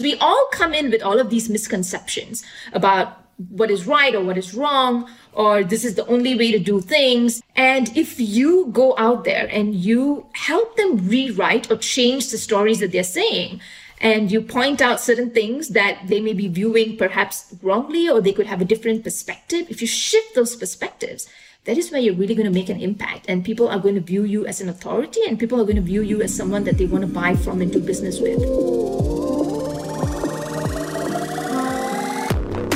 We all come in with all of these misconceptions about what is right or what is wrong, or this is the only way to do things. And if you go out there and you help them rewrite or change the stories that they're saying, and you point out certain things that they may be viewing perhaps wrongly or they could have a different perspective, if you shift those perspectives, that is where you're really going to make an impact. And people are going to view you as an authority and people are going to view you as someone that they want to buy from and do business with.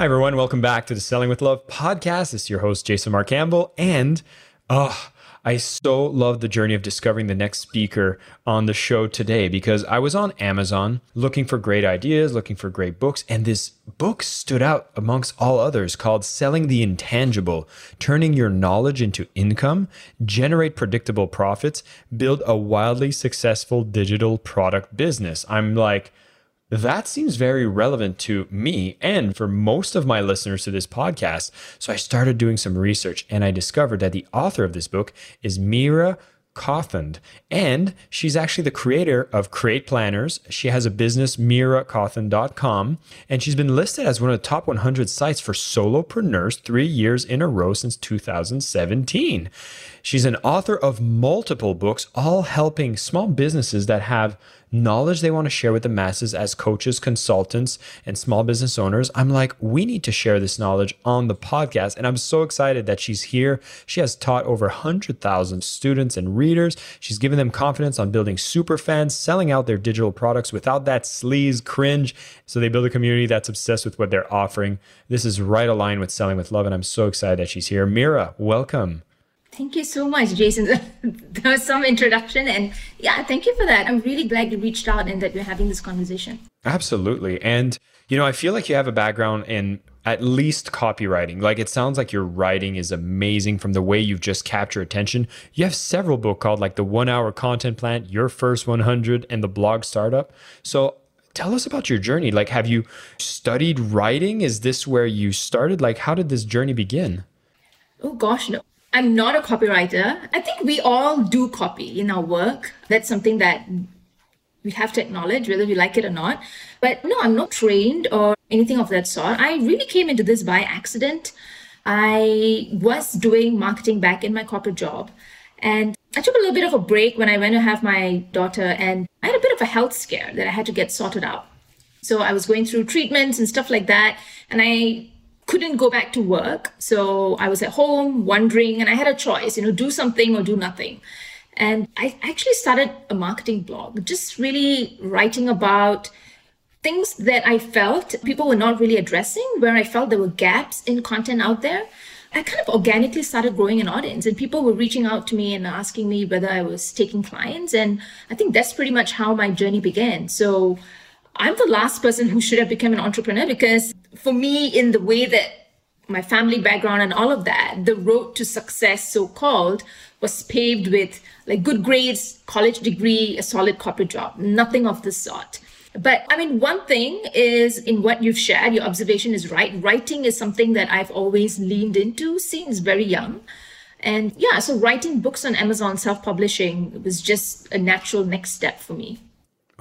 Hi, everyone. Welcome back to the Selling with Love podcast. This is your host, Jason Mark Campbell. And oh, I so love the journey of discovering the next speaker on the show today because I was on Amazon looking for great ideas, looking for great books, and this book stood out amongst all others called Selling the Intangible Turning Your Knowledge into Income, Generate Predictable Profits, Build a Wildly Successful Digital Product Business. I'm like, that seems very relevant to me and for most of my listeners to this podcast. So I started doing some research and I discovered that the author of this book is Meera Kothand. And she's actually the creator of Create Planners. She has a business, meerakothand.com, and she's been listed as one of the top 100 sites for solopreneurs three years in a row since 2017. She's an author of multiple books, all helping small businesses that have knowledge they want to share with the masses as coaches, consultants, and small business owners. I'm like, we need to share this knowledge on the podcast. And I'm so excited that she's here. She has taught over 100,000 students and readers. She's given them confidence on building super fans, selling out their digital products without that sleaze cringe. So they build a community that's obsessed with what they're offering. This is right aligned with selling with love. And I'm so excited that she's here. Meera, welcome. Thank you so much, Jason. there was some introduction, and yeah, thank you for that. I'm really glad you reached out and that we're having this conversation. Absolutely. And, you know, I feel like you have a background in at least copywriting. Like it sounds like your writing is amazing from the way you've just captured attention. You have several books called like The One Hour Content Plan, Your First 100, and The Blog Startup. So tell us about your journey. Like, have you studied writing? Is this where you started? Like, how did this journey begin? Oh, gosh, no. I'm not a copywriter. I think we all do copy in our work. That's something that we have to acknowledge, whether we like it or not. But no, I'm not trained or anything of that sort. I really came into this by accident. I was doing marketing back in my corporate job. And I took a little bit of a break when I went to have my daughter, and I had a bit of a health scare that I had to get sorted out. So I was going through treatments and stuff like that. And I couldn't go back to work. So I was at home wondering, and I had a choice, you know, do something or do nothing. And I actually started a marketing blog, just really writing about things that I felt people were not really addressing, where I felt there were gaps in content out there. I kind of organically started growing an audience, and people were reaching out to me and asking me whether I was taking clients. And I think that's pretty much how my journey began. So I'm the last person who should have become an entrepreneur because for me, in the way that my family background and all of that, the road to success, so called, was paved with like good grades, college degree, a solid corporate job, nothing of the sort. But I mean, one thing is in what you've shared, your observation is right. Writing is something that I've always leaned into since very young. And yeah, so writing books on Amazon, self publishing was just a natural next step for me.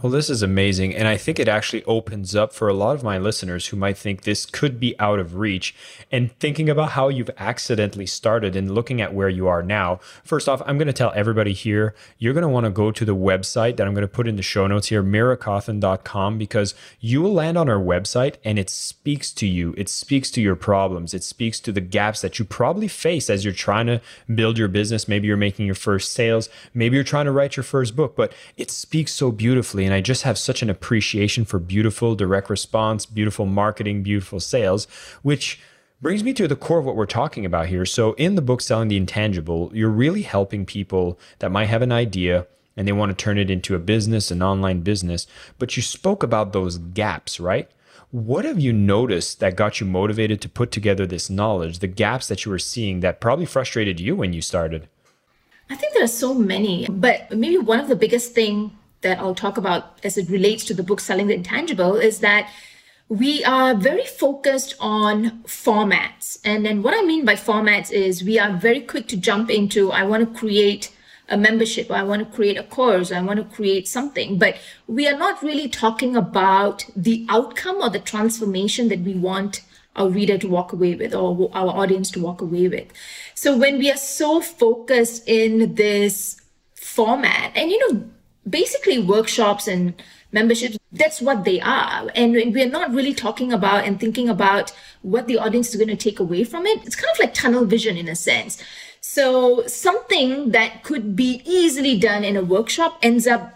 Well, this is amazing. And I think it actually opens up for a lot of my listeners who might think this could be out of reach and thinking about how you've accidentally started and looking at where you are now. First off, I'm going to tell everybody here you're going to want to go to the website that I'm going to put in the show notes here, meerakothand.com, because you will land on our website and it speaks to you. It speaks to your problems. It speaks to the gaps that you probably face as you're trying to build your business. Maybe you're making your first sales. Maybe you're trying to write your first book, but it speaks so beautifully and I just have such an appreciation for beautiful direct response, beautiful marketing, beautiful sales, which brings me to the core of what we're talking about here. So, in the book Selling the Intangible, you're really helping people that might have an idea and they want to turn it into a business, an online business, but you spoke about those gaps, right? What have you noticed that got you motivated to put together this knowledge, the gaps that you were seeing that probably frustrated you when you started? I think there are so many, but maybe one of the biggest thing that I'll talk about as it relates to the book Selling the Intangible is that we are very focused on formats. And then what I mean by formats is we are very quick to jump into, I want to create a membership, I want to create a course, I want to create something. But we are not really talking about the outcome or the transformation that we want our reader to walk away with or our audience to walk away with. So when we are so focused in this format, and you know, basically workshops and memberships that's what they are. And we're not really talking about and thinking about what the audience is going to take away from it. It's kind of like tunnel vision in a sense. So something that could be easily done in a workshop ends up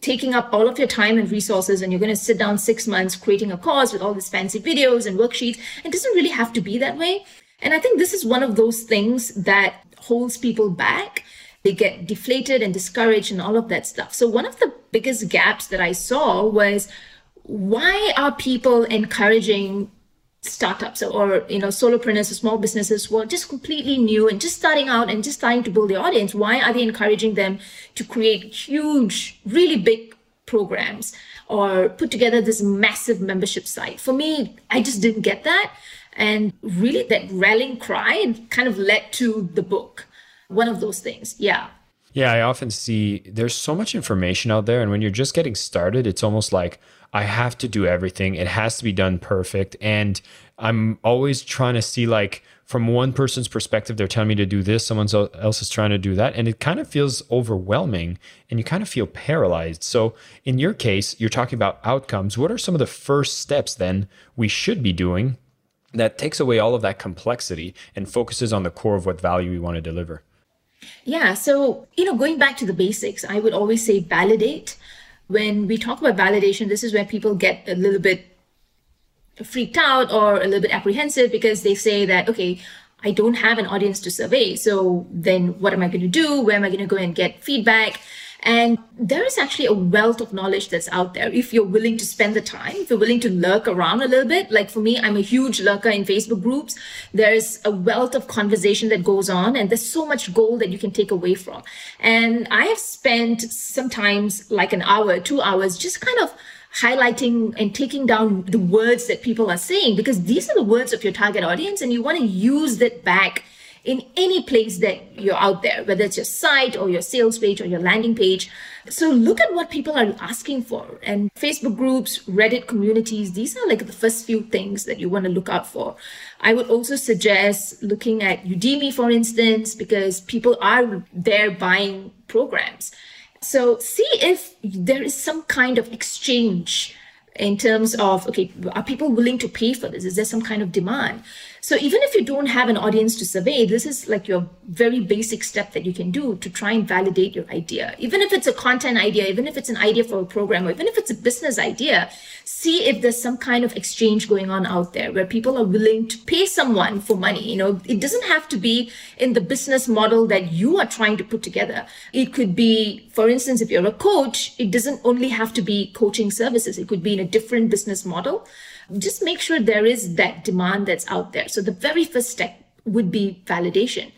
taking up all of your time and resources and you're going to sit down six months creating a course with all these fancy videos and worksheets. It doesn't really have to be that way. And i think this is one of those things that holds people back they get deflated and discouraged and all of that stuff. So one of the biggest gaps that I saw was why are people encouraging startups or you know solopreneurs or small businesses who are just completely new and just starting out and just starting to build their audience why are they encouraging them to create huge really big programs or put together this massive membership site? For me i just didn't get that. And really that rallying cry kind of led to the book one of those things. Yeah. Yeah, I often see there's so much information out there. And when you're just getting started, it's almost like I have to do everything. It has to be done perfect. And I'm always trying to see, like, from one person's perspective, they're telling me to do this, someone else is trying to do that. And it kind of feels overwhelming and you kind of feel paralyzed. So, in your case, you're talking about outcomes. What are some of the first steps then we should be doing that takes away all of that complexity and focuses on the core of what value we want to deliver? Yeah. So, you know, going back to the basics, I would always say validate. When we talk about validation, this is where people get a little bit freaked out or a little bit apprehensive because they say that, okay, I don't have an audience to survey. So then what am I going to do? Where am I going to go and get feedback? And there is actually a wealth of knowledge that's out there if you're willing to spend the time, if you're willing to lurk around a little bit. Like for me, I'm a huge lurker in Facebook groups. There's a wealth of conversation that goes on, and there's so much gold that you can take away from. And I have spent sometimes like an hour, two hours, just kind of highlighting and taking down the words that people are saying because these are the words of your target audience and you want to use that back in any place that you're out there, whether it's your site or your sales page or your landing page. So look at what people are asking for. And Facebook groups, Reddit communities, these are like the first few things that you want to look out for. I would also suggest looking at Udemy, for instance, because people are there buying programs. So see if there is some kind of exchange in terms of okay are people willing to pay for this is there some kind of demand so even if you don't have an audience to survey this is like your very basic step that you can do to try and validate your idea. Even if it's a content idea even if it's an idea for a program or even if it's a business idea see if there's some kind of exchange going on out there where people are willing to pay someone for money. You know it doesn't have to be in the business model that you are trying to put together. It could be for instance if you're a coach it doesn't only have to be coaching services. It could be in a different business model, just make sure there is that demand that's out there. So the very first step would be validation.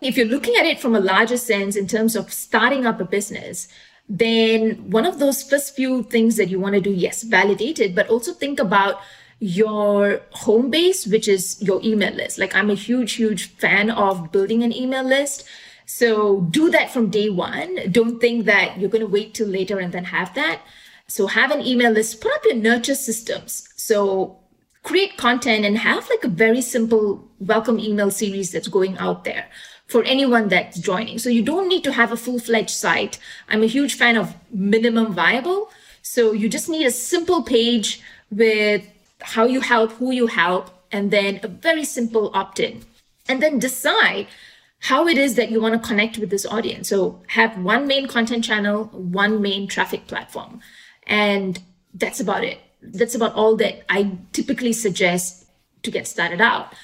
If you're looking at it from a larger sense in terms of starting up a business, then one of those first few things that you want to do, yes, validate it, but also think about your home base, which is your email list. Like I'm a huge, huge fan of building an email list. So do that from day one. Don't think that you're going to wait till later and then have that. So have an email list, put up your nurture systems. So create content and have like a very simple welcome email series that's going out there for anyone that's joining. So you don't need to have a full fledged site. I'm a huge fan of minimum viable. So you just need a simple page with how you help, who you help, and then a very simple opt in. And then decide how it is that you want to connect with this audience. So have one main content channel, one main traffic platform. And that's about it. That's about all that I typically suggest to get started out.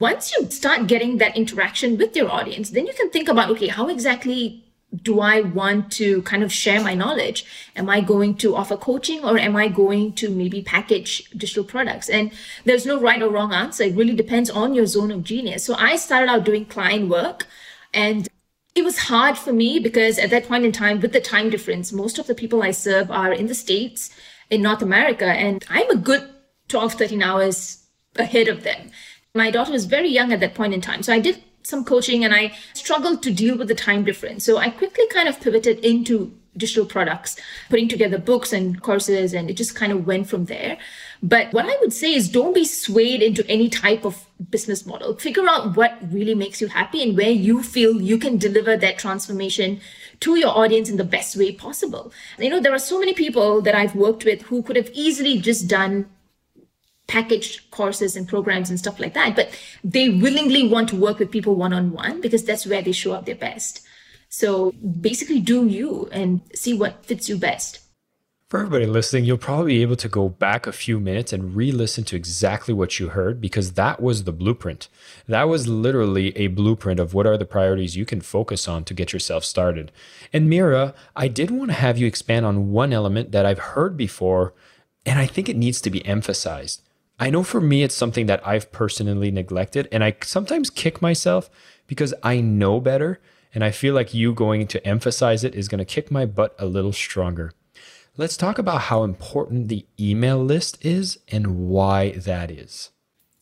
Once you start getting that interaction with your audience, then you can think about okay, how exactly do I want to kind of share my knowledge? Am I going to offer coaching or am I going to maybe package digital products? And there's no right or wrong answer. It really depends on your zone of genius. So I started out doing client work and it was hard for me because at that point in time, with the time difference, most of the people I serve are in the States, in North America, and I'm a good 12, 13 hours ahead of them. My daughter was very young at that point in time. So I did some coaching and I struggled to deal with the time difference. So I quickly kind of pivoted into digital products, putting together books and courses, and it just kind of went from there. But what I would say is don't be swayed into any type of business model. Figure out what really makes you happy and where you feel you can deliver that transformation to your audience in the best way possible. You know, there are so many people that I've worked with who could have easily just done packaged courses and programs and stuff like that, but they willingly want to work with people one on one because that's where they show up their best. So basically, do you and see what fits you best. For everybody listening, you'll probably be able to go back a few minutes and re listen to exactly what you heard because that was the blueprint. That was literally a blueprint of what are the priorities you can focus on to get yourself started. And Meera, I did want to have you expand on one element that I've heard before, and I think it needs to be emphasized. I know for me, it's something that I've personally neglected, and I sometimes kick myself because I know better and I feel like you going to emphasize it is going to kick my butt a little stronger. Let's talk about how important the email list is and why that is.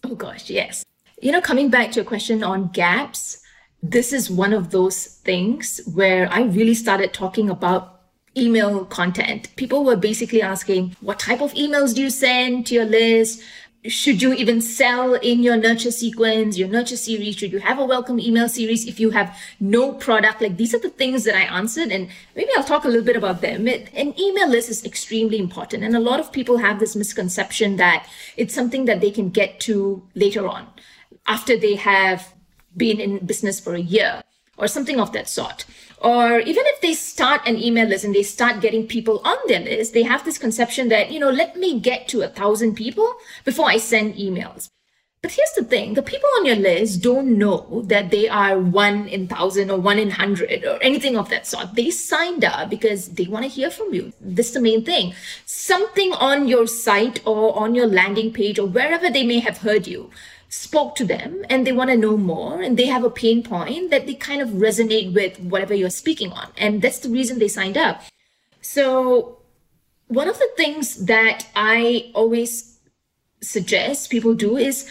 Oh, gosh, yes. You know, coming back to a question on gaps, this is one of those things where I really started talking about email content. People were basically asking, what type of emails do you send to your list? Should you even sell in your nurture sequence, your nurture series? Should you have a welcome email series if you have no product? Like these are the things that I answered, and maybe I'll talk a little bit about them. An email list is extremely important, and a lot of people have this misconception that it's something that they can get to later on after they have been in business for a year or something of that sort. Or even if they start an email list and they start getting people on their list, they have this conception that, you know, let me get to a thousand people before I send emails. But here's the thing the people on your list don't know that they are one in thousand or one in hundred or anything of that sort. They signed up because they want to hear from you. This is the main thing. Something on your site or on your landing page or wherever they may have heard you spoke to them and they want to know more and they have a pain point that they kind of resonate with whatever you're speaking on. And that's the reason they signed up. So, one of the things that I always suggest people do is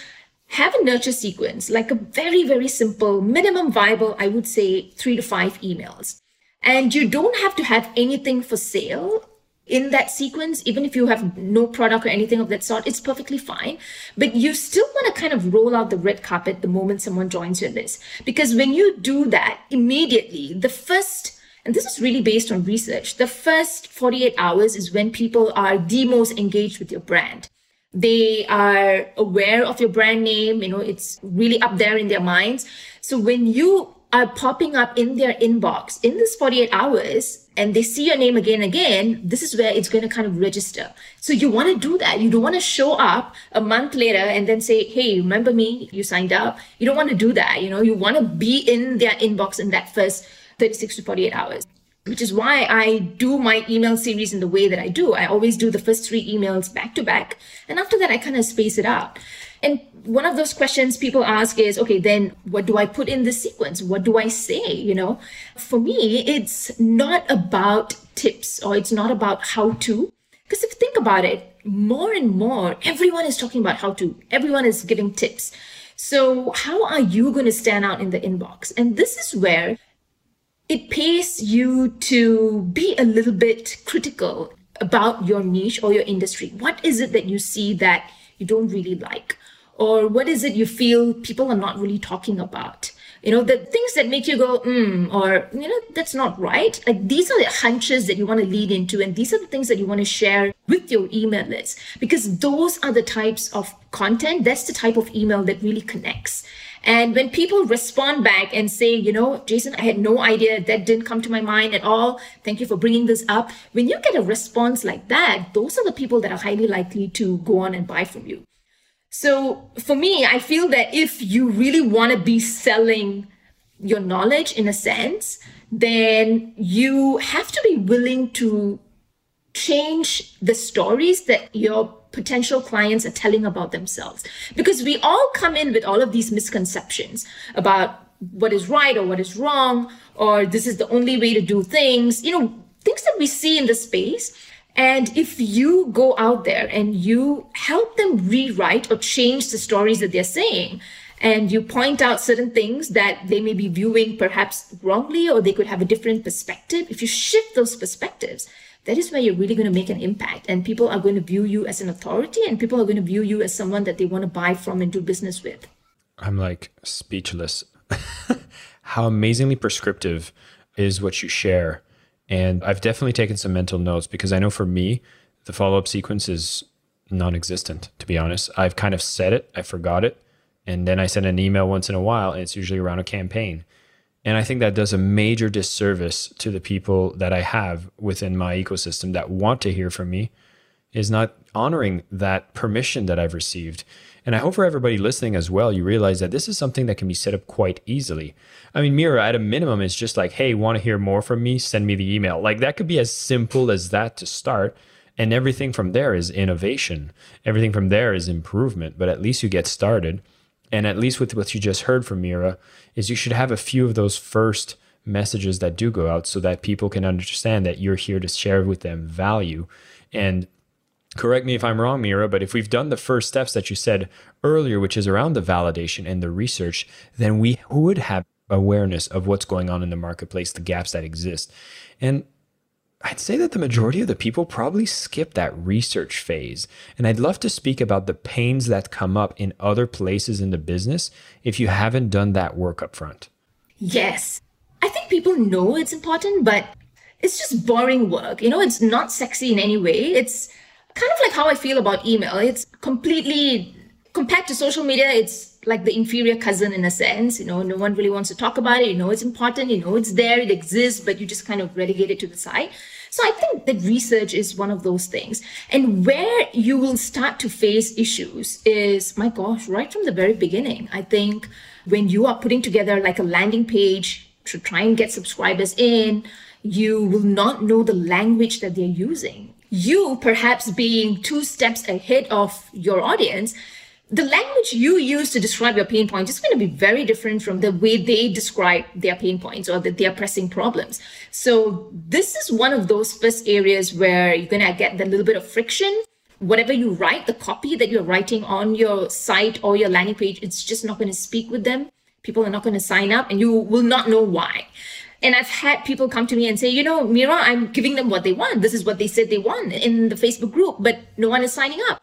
have a nurture sequence, like a very, very simple, minimum viable, I would say three to five emails. And you don't have to have anything for sale in that sequence, even if you have no product or anything of that sort, it's perfectly fine. But you still want to kind of roll out the red carpet the moment someone joins your list. Because when you do that, immediately, the first and this is really based on research, the first 48 hours is when people are the most engaged with your brand. They are aware of your brand name, you know, it's really up there in their minds. So when you are popping up in their inbox in this 48 hours and they see your name again and again, this is where it's going to kind of register. So you want to do that. You don't want to show up a month later and then say, Hey, remember me? You signed up. You don't want to do that. You know, you want to be in their inbox in that first 36 to 48 hours which is why I do my email series in the way that I do. I always do the first three emails back to back. And after that, I kind of space it out. And one of those questions people ask is, okay, then what do I put in the sequence? What do I say? You know, for me, it's not about tips or it's not about how to. Because if you think about it, more and more, everyone is talking about how to, everyone is giving tips. So, how are you going to stand out in the inbox? And this is where it pays you to be a little bit critical about your niche or your industry. What is it that you see that you don't really like? Or what is it you feel people are not really talking about? You know, the things that make you go, hmm, or, you know, that's not right. Like these are the hunches that you want to lead into. And these are the things that you want to share with your email list because those are the types of content. That's the type of email that really connects. And when people respond back and say, you know, Jason, I had no idea that didn't come to my mind at all. Thank you for bringing this up. When you get a response like that, those are the people that are highly likely to go on and buy from you. So for me, I feel that if you really want to be selling your knowledge in a sense, then you have to be willing to change the stories that your potential clients are telling about themselves. Because we all come in with all of these misconceptions about what is right or what is wrong, or this is the only way to do things, you know, things that we see in the space. And if you go out there and you help them rewrite or change the stories that they're saying, and you point out certain things that they may be viewing perhaps wrongly or they could have a different perspective, if you shift those perspectives, that is where you're really going to make an impact. And people are going to view you as an authority and people are going to view you as someone that they want to buy from and do business with. I'm like speechless. How amazingly prescriptive is what you share and i've definitely taken some mental notes because i know for me the follow-up sequence is non-existent to be honest i've kind of said it i forgot it and then i send an email once in a while and it's usually around a campaign and I think that does a major disservice to the people that I have within my ecosystem that want to hear from me, is not honoring that permission that I've received. And I hope for everybody listening as well, you realize that this is something that can be set up quite easily. I mean, Meera, at a minimum, it's just like, hey, want to hear more from me? Send me the email. Like that could be as simple as that to start. And everything from there is innovation. Everything from there is improvement, but at least you get started. And at least with what you just heard from Meera, is you should have a few of those first messages that do go out so that people can understand that you're here to share with them value. And correct me if I'm wrong, Meera, but if we've done the first steps that you said earlier, which is around the validation and the research, then we would have awareness of what's going on in the marketplace, the gaps that exist. And I'd say that the majority of the people probably skip that research phase. And I'd love to speak about the pains that come up in other places in the business if you haven't done that work up front. Yes. I think people know it's important, but it's just boring work. You know, it's not sexy in any way. It's kind of like how I feel about email. It's completely, compared to social media, it's like the inferior cousin in a sense. You know, no one really wants to talk about it. You know, it's important. You know, it's there. It exists, but you just kind of relegate it to the side. So I think that research is one of those things. And where you will start to face issues is, my gosh, right from the very beginning. I think when you are putting together like a landing page to try and get subscribers in, you will not know the language that they're using. You perhaps being two steps ahead of your audience the language you use to describe your pain points is going to be very different from the way they describe their pain points or their pressing problems. So this is one of those first areas where you're going to get a little bit of friction. Whatever you write, the copy that you're writing on your site or your landing page, it's just not going to speak with them. People are not going to sign up and you will not know why. And I've had people come to me and say, you know, Meera, I'm giving them what they want. This is what they said they want in the Facebook group, but no one is signing up.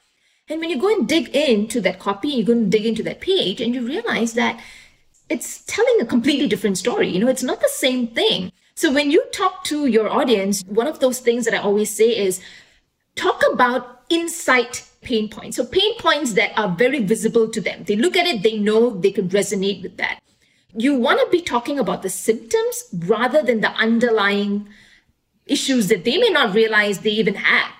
And when you go and dig into that copy, you go and dig into that page, and you realize that it's telling a completely different story. You know, it's not the same thing. So when you talk to your audience, one of those things that I always say is talk about insight pain points. So pain points that are very visible to them. They look at it, they know they could resonate with that. You want to be talking about the symptoms rather than the underlying issues that they may not realize they even have.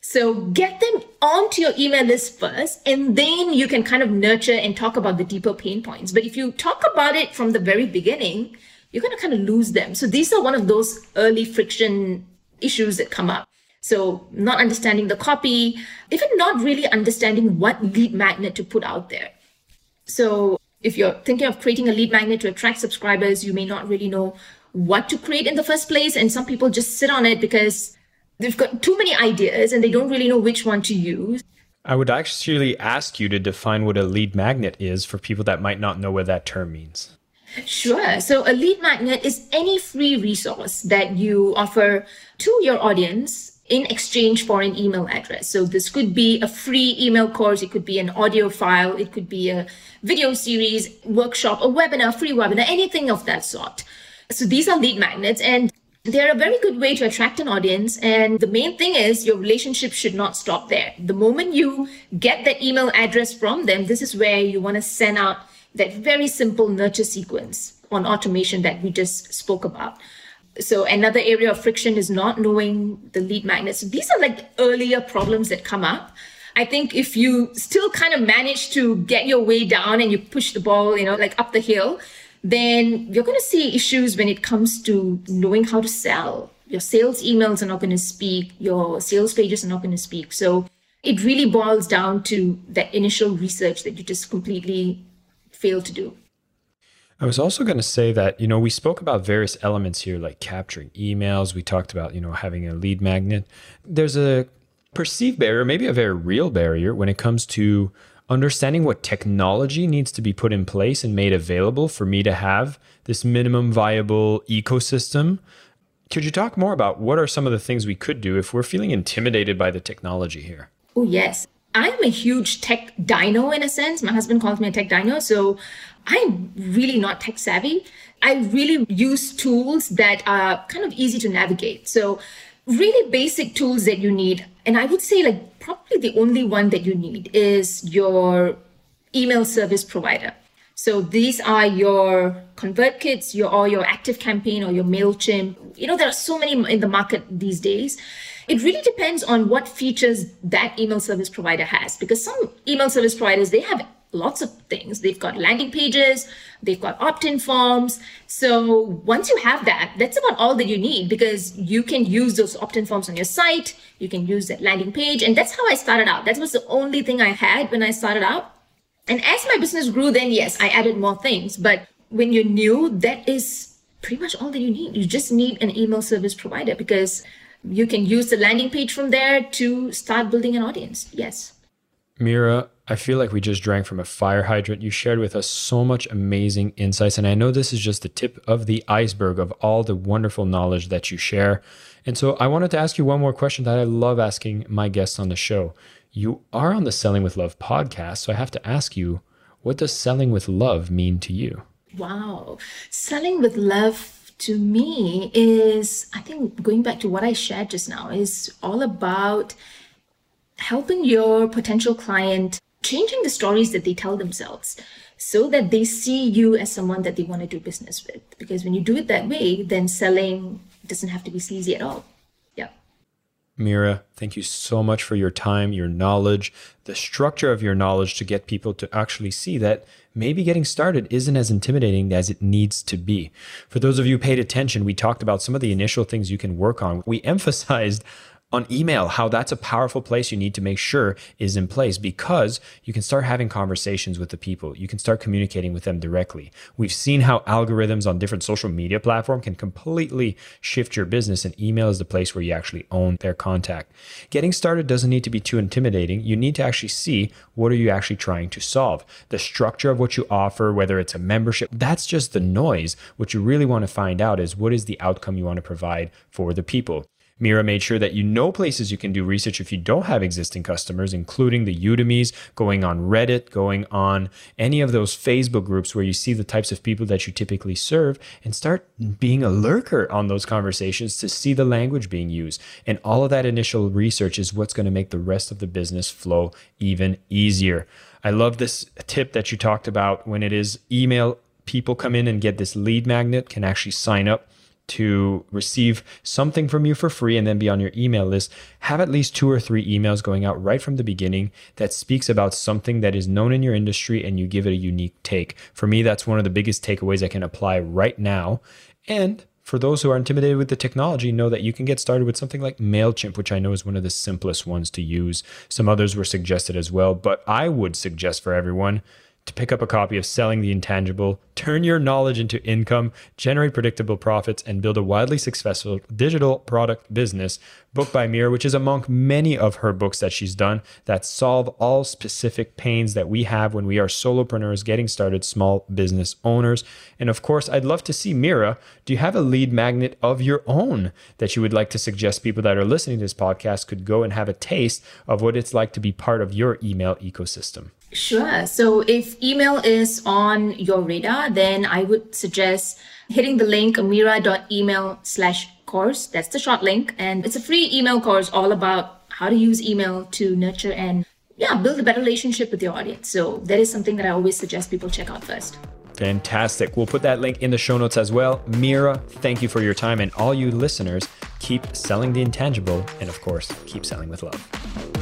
So get them onto your email list first, and then you can kind of nurture and talk about the deeper pain points. But if you talk about it from the very beginning, you're going to kind of lose them. So these are one of those early friction issues that come up. So not understanding the copy, even not really understanding what lead magnet to put out there. So if you're thinking of creating a lead magnet to attract subscribers, you may not really know what to create in the first place. And some people just sit on it because they've got too many ideas and they don't really know which one to use. I would actually ask you to define what a lead magnet is for people that might not know what that term means. Sure. So a lead magnet is any free resource that you offer to your audience in exchange for an email address. So this could be a free email course, it could be an audio file, it could be a video series, workshop, a webinar, free webinar, anything of that sort. So these are lead magnets and they're a very good way to attract an audience. And the main thing is your relationship should not stop there. The moment you get that email address from them, this is where you want to send out that very simple nurture sequence on automation that we just spoke about so another area of friction is not knowing the lead magnets. These are like earlier problems that come up. I think if you still kind of manage to get your way down and you push the ball, you know, like up the hill, then you're going to see issues when it comes to knowing how to sell. Your sales emails are not going to speak, your sales pages are not going to speak. So it really boils down to that initial research that you just completely fail to do. I was also going to say that, you know, we spoke about various elements here, like capturing emails. We talked about, you know, having a lead magnet. There's a perceived barrier, maybe a very real barrier when it comes to understanding what technology needs to be put in place and made available for me to have this minimum viable ecosystem. Could you talk more about what are some of the things we could do if we're feeling intimidated by the technology here? Oh, yes. I'm a huge tech dino in a sense. My husband calls me a tech dino. So I'm really not tech savvy. I really use tools that are kind of easy to navigate. So, really basic tools that you need. And I would say, like, probably the only one that you need is your email service provider. So these are your ConvertKits, your or your Active Campaign or your Mailchimp. You know there are so many in the market these days. It really depends on what features that email service provider has because some email service providers they have lots of things. They've got landing pages, they've got opt-in forms. So once you have that, that's about all that you need because you can use those opt-in forms on your site. You can use that landing page. And that's how I started out. That was the only thing I had when I started out. And as my business grew, then yes, I added more things. But when you're new, that is pretty much all that you need. You just need an email service provider because you can use the landing page from there to start building an audience. Yes. Meera, I feel like we just drank from a fire hydrant. You shared with us so much amazing insights. And I know this is just the tip of the iceberg of all the wonderful knowledge that you share. And so I wanted to ask you one more question that I love asking my guests on the show. You are on the Selling with Love podcast. So I have to ask you, what does selling with love mean to you? Wow. Selling with love to me is, I think, going back to what I shared just now, is all about helping your potential client changing the stories that they tell themselves so that they see you as someone that they want to do business with. Because when you do it that way, then selling doesn't have to be sleazy at all. Meera, thank you so much for your time, your knowledge, the structure of your knowledge to get people to actually see that maybe getting started isn't as intimidating as it needs to be. For those of you who paid attention, we talked about some of the initial things you can work on. We emphasized on email, how that's a powerful place you need to make sure is in place because you can start having conversations with the people. You can start communicating with them directly. We've seen how algorithms on different social media platforms can completely shift your business, and email is the place where you actually own their contact. Getting started doesn't need to be too intimidating. You need to actually see what are you actually trying to solve. The structure of what you offer, whether it's a membership, that's just the noise. What you really want to find out is what is the outcome you want to provide for the people. Meera made sure that you know places you can do research if you don't have existing customers, including the Udemy's, going on Reddit, going on any of those Facebook groups where you see the types of people that you typically serve, and start being a lurker on those conversations to see the language being used. And all of that initial research is what's going to make the rest of the business flow even easier. I love this tip that you talked about when it is email people come in and get this lead magnet, can actually sign up to receive something from you for free and then be on your email list, have at least two or three emails going out right from the beginning that speaks about something that is known in your industry and you give it a unique take. For me, that's one of the biggest takeaways I can apply right now. And for those who are intimidated with the technology, know that you can get started with something like MailChimp, which I know is one of the simplest ones to use. Some others were suggested as well, but I would suggest for everyone to pick up a copy of Selling the Intangible, turn your knowledge into income, generate predictable profits, and build a widely successful digital product business. Book by Meera, which is among many of her books that she's done that solve all specific pains that we have when we are solopreneurs getting started, small business owners. And of course, I'd love to see Meera. Do you have a lead magnet of your own that you would like to suggest people that are listening to this podcast could go and have a taste of what it's like to be part of your email ecosystem? Sure. So if email is on your radar, then I would suggest hitting the link amira.email slash course. That's the short link. And it's a free email course all about how to use email to nurture and yeah, build a better relationship with your audience. So that is something that I always suggest people check out first. Fantastic. We'll put that link in the show notes as well. Meera, thank you for your time. And all you listeners, keep selling the intangible. And of course, keep selling with love.